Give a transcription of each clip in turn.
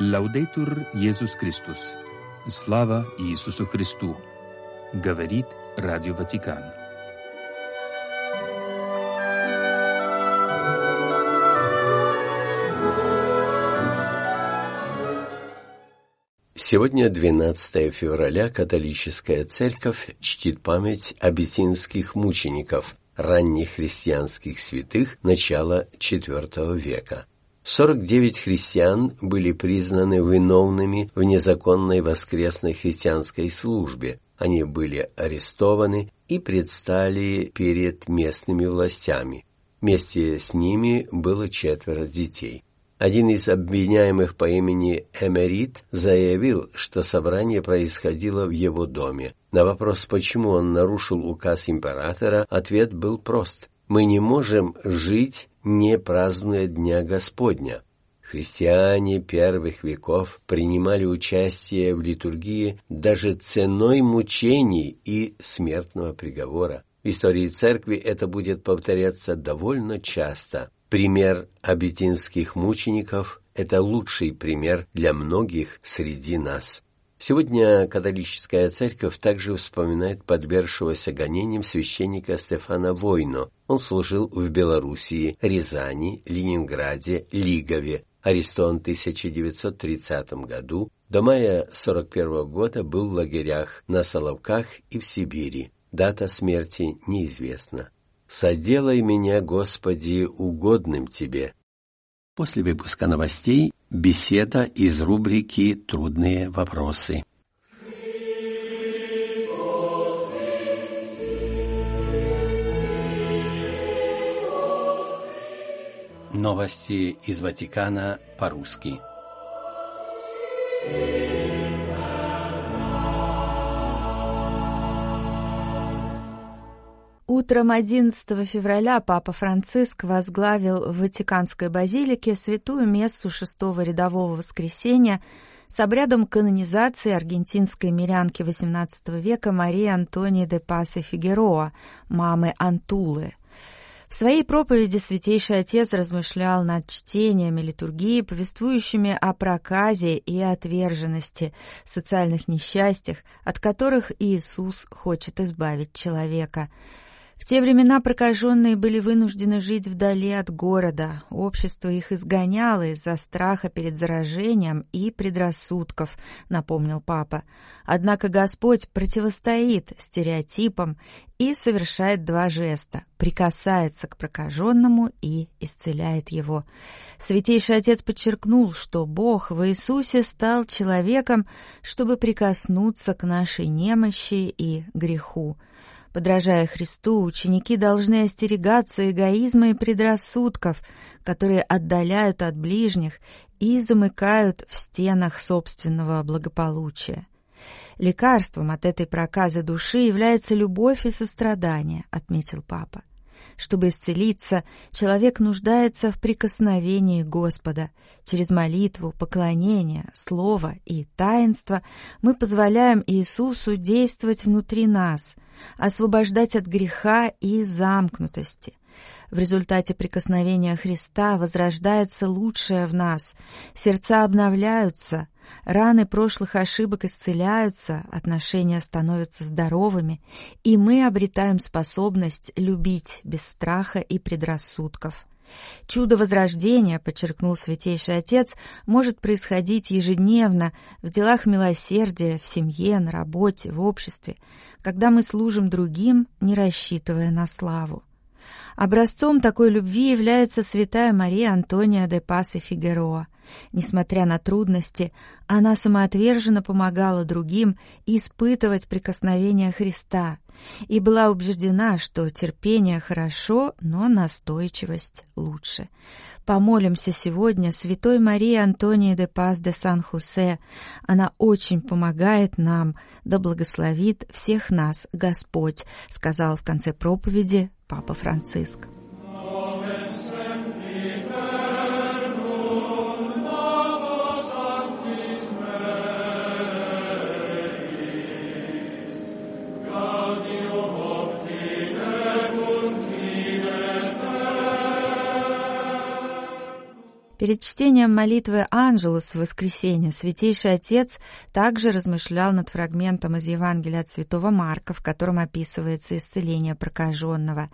Лаудейтур Иисус Христос. Слава Иисусу Христу. Говорит Радио Ватикан. Сегодня 12 февраля католическая церковь чтит память абиссинских мучеников, ранних христианских святых начала IV века. 49 христиан были признаны виновными в незаконной воскресной христианской службе. Они были арестованы и предстали перед местными властями. Вместе с ними было четверо детей. Один из обвиняемых по имени Эмерит заявил, что собрание происходило в его доме. На вопрос, почему он нарушил указ императора, ответ был прост. «Мы не можем жить, не празднуя Дня Господня». Христиане первых веков принимали участие в литургии даже ценой мучений и смертного приговора. В истории церкви это будет повторяться довольно часто. Пример абитинских мучеников – это лучший пример для многих среди нас. Сегодня католическая церковь также вспоминает подвергшегося гонениям священника Стефана Войно. Он служил в Белоруссии, Рязани, Ленинграде, Лигове. Арестован в 1930 году, до мая 41 года был в лагерях на Соловках и в Сибири. Дата смерти неизвестна. «Соделай меня, Господи, угодным Тебе». После выпуска новостей беседа из рубрики «Трудные вопросы». Новости из Ватикана по-русски. Утром 11 февраля Папа Франциск возглавил в Ватиканской базилике святую мессу шестого рядового воскресенья с обрядом канонизации аргентинской мирянки XVIII века Марии Антонии де Пасе Фигероа, мамы Антулы. В своей проповеди Святейший Отец размышлял над чтениями литургии, повествующими о проказе и отверженности, социальных несчастьях, от которых Иисус хочет избавить человека – в те времена прокаженные были вынуждены жить вдали от города, общество их изгоняло из-за страха перед заражением и предрассудков, напомнил папа. Однако Господь противостоит стереотипам и совершает два жеста – прикасается к прокаженному и исцеляет его. Святейший Отец подчеркнул, что Бог в Иисусе стал человеком, чтобы прикоснуться к нашей немощи и греху. Подражая Христу, ученики должны остерегаться эгоизма и предрассудков, которые отдаляют от ближних и замыкают в стенах собственного благополучия. Лекарством от этой проказы души является любовь и сострадание, отметил папа. Чтобы исцелиться, человек нуждается в прикосновении Господа. Через молитву, поклонение, слово и таинство мы позволяем Иисусу действовать внутри нас, освобождать от греха и замкнутости. В результате прикосновения Христа возрождается лучшее в нас, сердца обновляются – Раны прошлых ошибок исцеляются, отношения становятся здоровыми, и мы обретаем способность любить без страха и предрассудков. Чудо возрождения, подчеркнул Святейший Отец, может происходить ежедневно в делах милосердия, в семье, на работе, в обществе, когда мы служим другим, не рассчитывая на славу. Образцом такой любви является святая Мария Антония де Пас и Фигероа – Несмотря на трудности, она самоотверженно помогала другим испытывать прикосновение Христа и была убеждена, что терпение хорошо, но настойчивость лучше. Помолимся сегодня Святой Марии Антонии де Пас де Сан-Хусе. Она очень помогает нам, да благословит всех нас Господь, сказал в конце проповеди Папа Франциск. Перед чтением молитвы «Анжелус» в воскресенье Святейший Отец также размышлял над фрагментом из Евангелия от Святого Марка, в котором описывается исцеление прокаженного.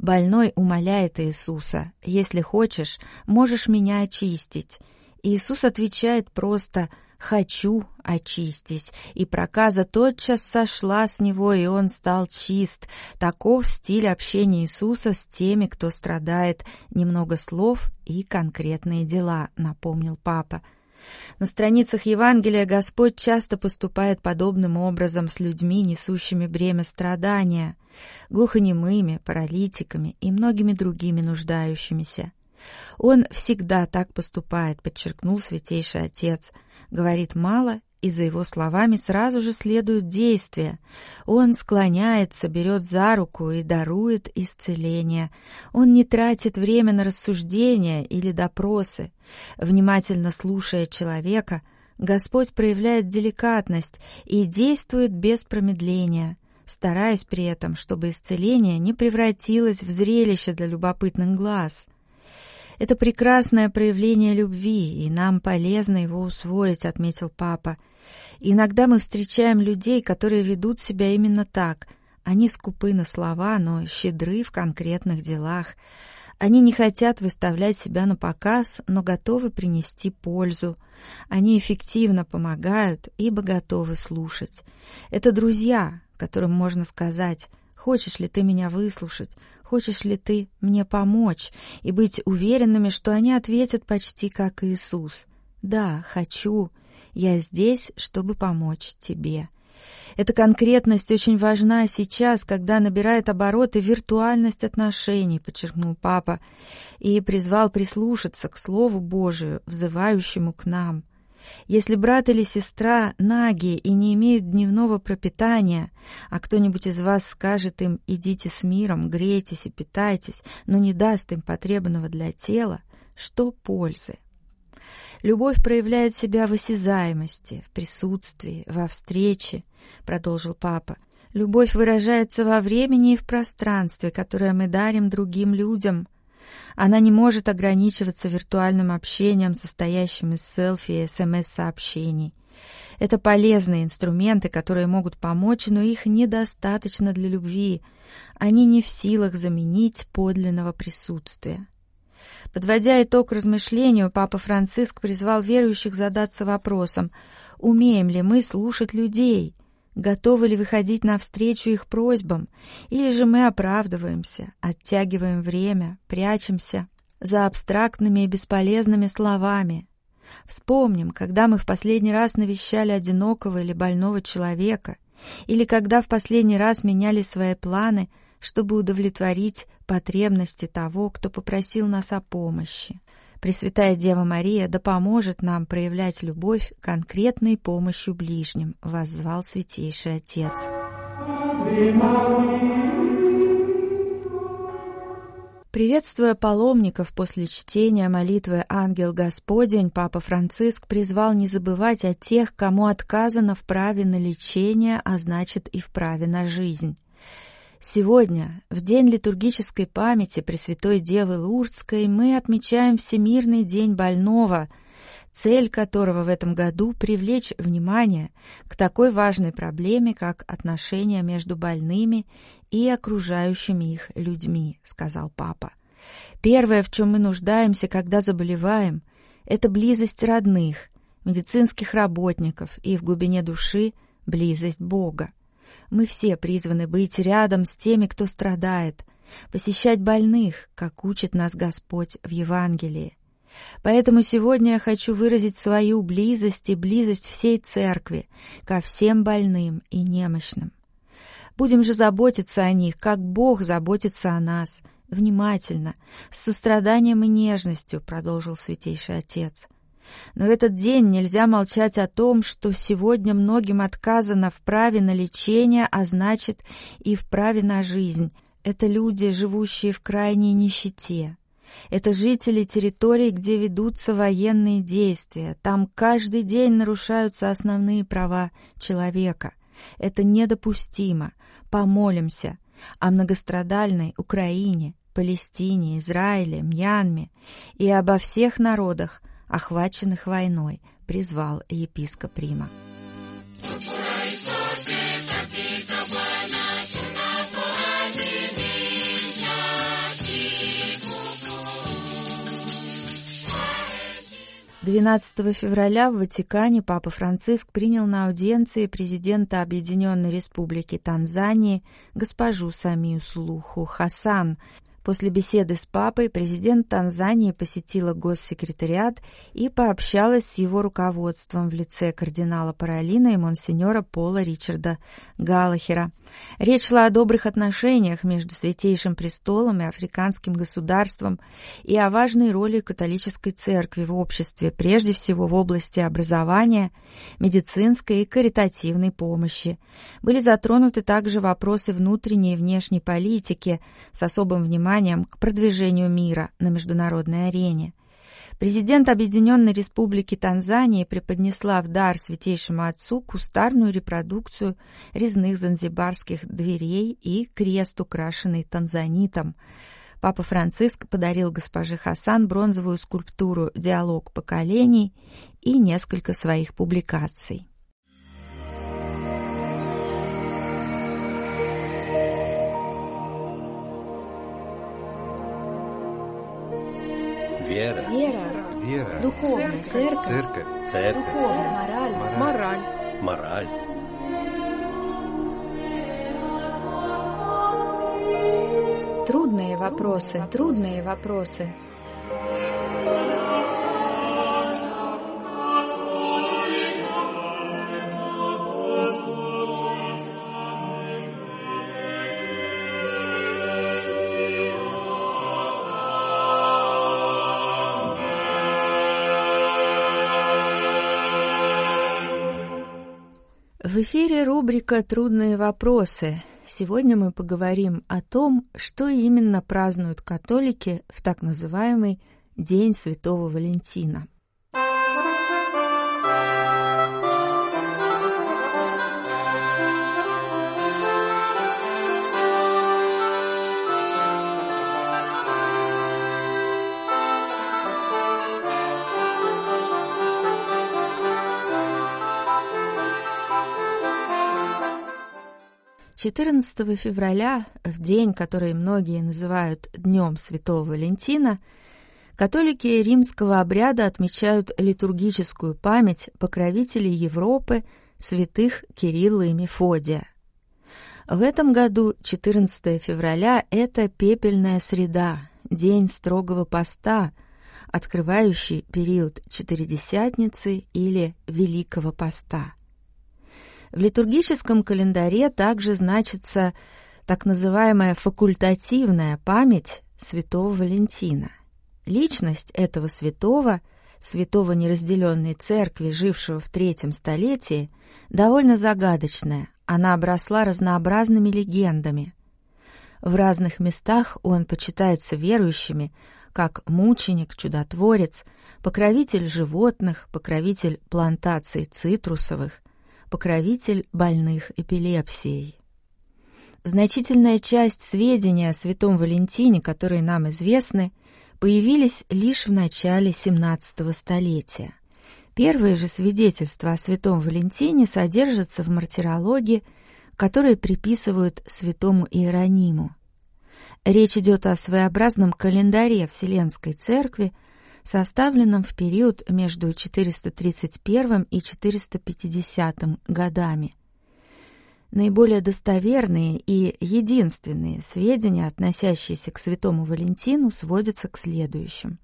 Больной умоляет Иисуса «Если хочешь, можешь меня очистить». Иисус отвечает просто «хочу, очистись», и проказа тотчас сошла с него, и он стал чист. Таков стиль общения Иисуса с теми, кто страдает. Немного слов и конкретные дела, напомнил папа. На страницах Евангелия Господь часто поступает подобным образом с людьми, несущими бремя страдания, глухонемыми, паралитиками и многими другими нуждающимися. Он всегда так поступает, подчеркнул Святейший Отец. Говорит мало, и за его словами сразу же следуют действия. Он склоняется, берет за руку и дарует исцеление. Он не тратит время на рассуждения или допросы. Внимательно слушая человека, Господь проявляет деликатность и действует без промедления стараясь при этом, чтобы исцеление не превратилось в зрелище для любопытных глаз. Это прекрасное проявление любви, и нам полезно его усвоить, отметил папа. Иногда мы встречаем людей, которые ведут себя именно так. Они скупы на слова, но щедры в конкретных делах. Они не хотят выставлять себя на показ, но готовы принести пользу. Они эффективно помогают, ибо готовы слушать. Это друзья, которым можно сказать «Хочешь ли ты меня выслушать? Хочешь ли ты мне помочь?» и быть уверенными, что они ответят почти как Иисус. «Да, хочу. Я здесь, чтобы помочь тебе». Эта конкретность очень важна сейчас, когда набирает обороты виртуальность отношений, подчеркнул папа, и призвал прислушаться к Слову Божию, взывающему к нам – если брат или сестра наги и не имеют дневного пропитания, а кто-нибудь из вас скажет им «идите с миром, грейтесь и питайтесь», но не даст им потребного для тела, что пользы? Любовь проявляет себя в осязаемости, в присутствии, во встрече, продолжил папа. Любовь выражается во времени и в пространстве, которое мы дарим другим людям. Она не может ограничиваться виртуальным общением, состоящим из селфи и СМС-сообщений. Это полезные инструменты, которые могут помочь, но их недостаточно для любви. Они не в силах заменить подлинного присутствия. Подводя итог размышлению, Папа Франциск призвал верующих задаться вопросом, умеем ли мы слушать людей – Готовы ли выходить навстречу их просьбам, или же мы оправдываемся, оттягиваем время, прячемся за абстрактными и бесполезными словами? Вспомним, когда мы в последний раз навещали одинокого или больного человека, или когда в последний раз меняли свои планы, чтобы удовлетворить потребности того, кто попросил нас о помощи. Пресвятая Дева Мария да поможет нам проявлять любовь конкретной помощью ближним, воззвал Святейший Отец. Приветствуя паломников после чтения молитвы «Ангел Господень», Папа Франциск призвал не забывать о тех, кому отказано в праве на лечение, а значит и в праве на жизнь. Сегодня, в день литургической памяти Пресвятой Девы Лурдской, мы отмечаем Всемирный день больного, цель которого в этом году — привлечь внимание к такой важной проблеме, как отношения между больными и окружающими их людьми, сказал Папа. Первое, в чем мы нуждаемся, когда заболеваем, это близость родных, медицинских работников и в глубине души близость Бога. Мы все призваны быть рядом с теми, кто страдает, посещать больных, как учит нас Господь в Евангелии. Поэтому сегодня я хочу выразить свою близость и близость всей Церкви ко всем больным и немощным. Будем же заботиться о них, как Бог заботится о нас, внимательно, с состраданием и нежностью, продолжил Святейший Отец. Но в этот день нельзя молчать о том, что сегодня многим отказано в праве на лечение, а значит и в праве на жизнь. Это люди, живущие в крайней нищете. Это жители территорий, где ведутся военные действия. Там каждый день нарушаются основные права человека. Это недопустимо. Помолимся о многострадальной Украине Палестине, Израиле, Мьянме и обо всех народах, охваченных войной, призвал епископ Рима. 12 февраля в Ватикане Папа Франциск принял на аудиенции президента Объединенной Республики Танзании госпожу Самию Слуху Хасан После беседы с папой президент Танзании посетила госсекретариат и пообщалась с его руководством в лице кардинала Паралина и монсеньора Пола Ричарда Галлахера. Речь шла о добрых отношениях между Святейшим Престолом и африканским государством и о важной роли католической церкви в обществе, прежде всего в области образования, медицинской и каритативной помощи. Были затронуты также вопросы внутренней и внешней политики с особым вниманием вниманием к продвижению мира на международной арене. Президент Объединенной Республики Танзании преподнесла в дар Святейшему Отцу кустарную репродукцию резных занзибарских дверей и крест, украшенный танзанитом. Папа Франциск подарил госпоже Хасан бронзовую скульптуру «Диалог поколений» и несколько своих публикаций. Вера. Вера. Вера. Духовная церковь. Церковь. Церковь. Духовная мораль. Мораль. Мораль. Трудные вопросы, трудные вопросы. В эфире рубрика «Трудные вопросы». Сегодня мы поговорим о том, что именно празднуют католики в так называемый День Святого Валентина – 14 февраля, в день, который многие называют Днем Святого Валентина, католики римского обряда отмечают литургическую память покровителей Европы святых Кирилла и Мефодия. В этом году 14 февраля – это пепельная среда, день строгого поста, открывающий период Четыредесятницы или Великого поста. В литургическом календаре также значится так называемая факультативная память святого Валентина. Личность этого святого, святого неразделенной церкви, жившего в третьем столетии, довольно загадочная, она обросла разнообразными легендами. В разных местах он почитается верующими, как мученик, чудотворец, покровитель животных, покровитель плантаций цитрусовых, покровитель больных эпилепсией. Значительная часть сведений о святом Валентине, которые нам известны, появились лишь в начале XVII столетия. Первые же свидетельства о святом Валентине содержатся в мартирологии, которые приписывают святому Иерониму. Речь идет о своеобразном календаре Вселенской Церкви, составленном в период между 431 и 450 годами. Наиболее достоверные и единственные сведения, относящиеся к святому Валентину, сводятся к следующим.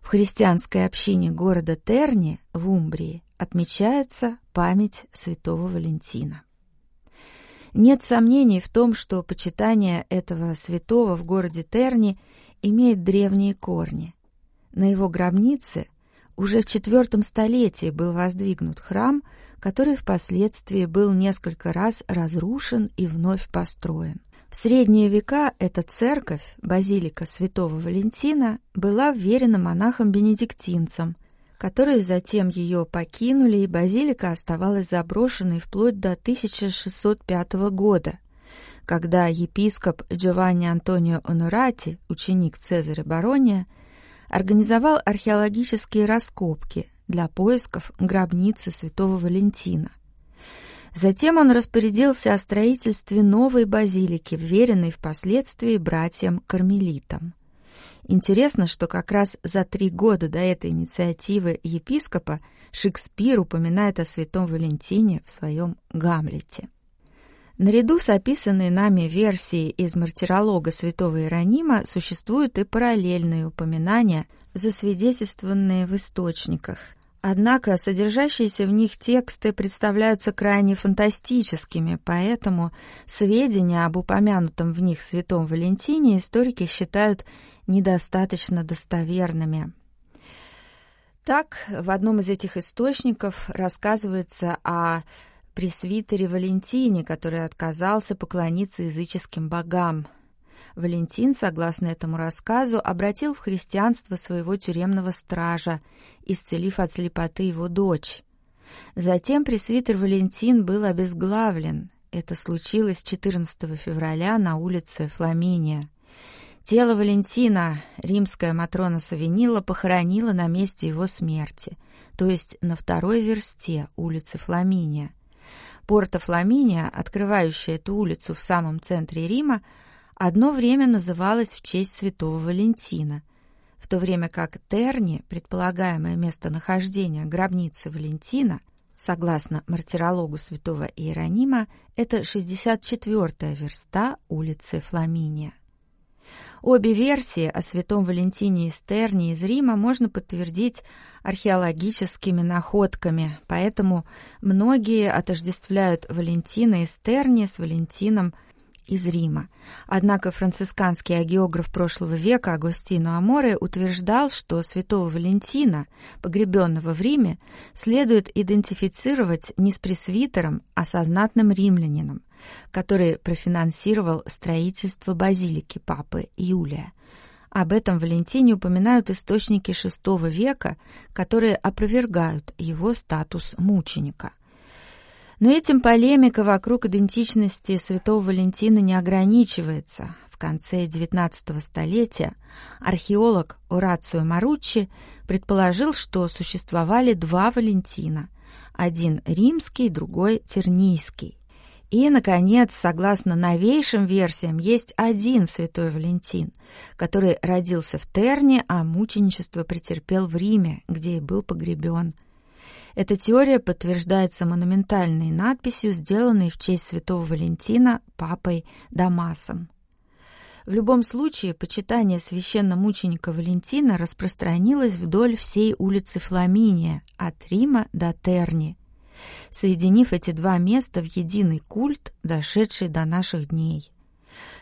В христианской общине города Терни в Умбрии отмечается память святого Валентина. Нет сомнений в том, что почитание этого святого в городе Терни имеет древние корни. На его гробнице уже в IV столетии был воздвигнут храм, который впоследствии был несколько раз разрушен и вновь построен. В средние века эта церковь, базилика святого Валентина, была вверена монахам-бенедиктинцам, которые затем ее покинули, и базилика оставалась заброшенной вплоть до 1605 года, когда епископ Джованни Антонио Онорати, ученик Цезаря Барония, организовал археологические раскопки для поисков гробницы святого Валентина. Затем он распорядился о строительстве новой базилики, вверенной впоследствии братьям-кармелитам. Интересно, что как раз за три года до этой инициативы епископа Шекспир упоминает о святом Валентине в своем «Гамлете». Наряду с описанной нами версией из мартиролога святого Иеронима существуют и параллельные упоминания, засвидетельствованные в источниках. Однако содержащиеся в них тексты представляются крайне фантастическими, поэтому сведения об упомянутом в них святом Валентине историки считают недостаточно достоверными. Так, в одном из этих источников рассказывается о пресвитере Валентине, который отказался поклониться языческим богам. Валентин, согласно этому рассказу, обратил в христианство своего тюремного стража, исцелив от слепоты его дочь. Затем пресвитер Валентин был обезглавлен. Это случилось 14 февраля на улице Фламиния. Тело Валентина римская Матрона Савинила похоронила на месте его смерти, то есть на второй версте улицы Фламиния. Порта Фламиния, открывающая эту улицу в самом центре Рима, одно время называлась в честь святого Валентина, в то время как Терни, предполагаемое местонахождение гробницы Валентина, согласно мартирологу святого Иеронима, это 64-я верста улицы Фламиния. Обе версии о святом Валентине из Терни из Рима можно подтвердить археологическими находками, поэтому многие отождествляют Валентина из Терни с Валентином из Рима. Однако францисканский агеограф прошлого века Агостино Аморе утверждал, что святого Валентина, погребенного в Риме, следует идентифицировать не с пресвитером, а со знатным римлянином, который профинансировал строительство базилики папы Юлия. Об этом Валентине упоминают источники VI века, которые опровергают его статус мученика – но этим полемика вокруг идентичности святого Валентина не ограничивается. В конце XIX столетия археолог Орацио Маруччи предположил, что существовали два Валентина, один римский, другой тернийский. И, наконец, согласно новейшим версиям, есть один святой Валентин, который родился в Терне, а мученичество претерпел в Риме, где и был погребен. Эта теория подтверждается монументальной надписью, сделанной в честь святого Валентина папой Дамасом. В любом случае, почитание священномученика Валентина распространилось вдоль всей улицы Фламиния, от Рима до Терни, соединив эти два места в единый культ, дошедший до наших дней.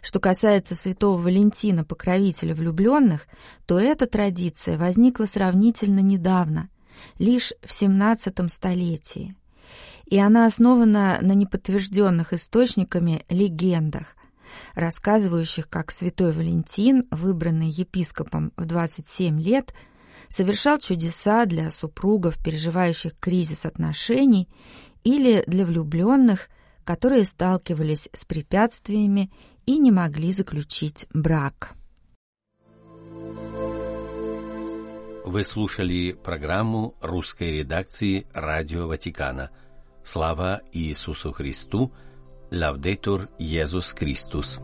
Что касается святого Валентина, покровителя влюбленных, то эта традиция возникла сравнительно недавно, лишь в XVII столетии, и она основана на неподтвержденных источниками легендах, рассказывающих, как святой Валентин, выбранный епископом в 27 лет, совершал чудеса для супругов, переживающих кризис отношений, или для влюбленных, которые сталкивались с препятствиями и не могли заключить брак. Вы слушали программу русской редакции Радио Ватикана. Слава Иисусу Христу! Лавдетур Иисус Христос!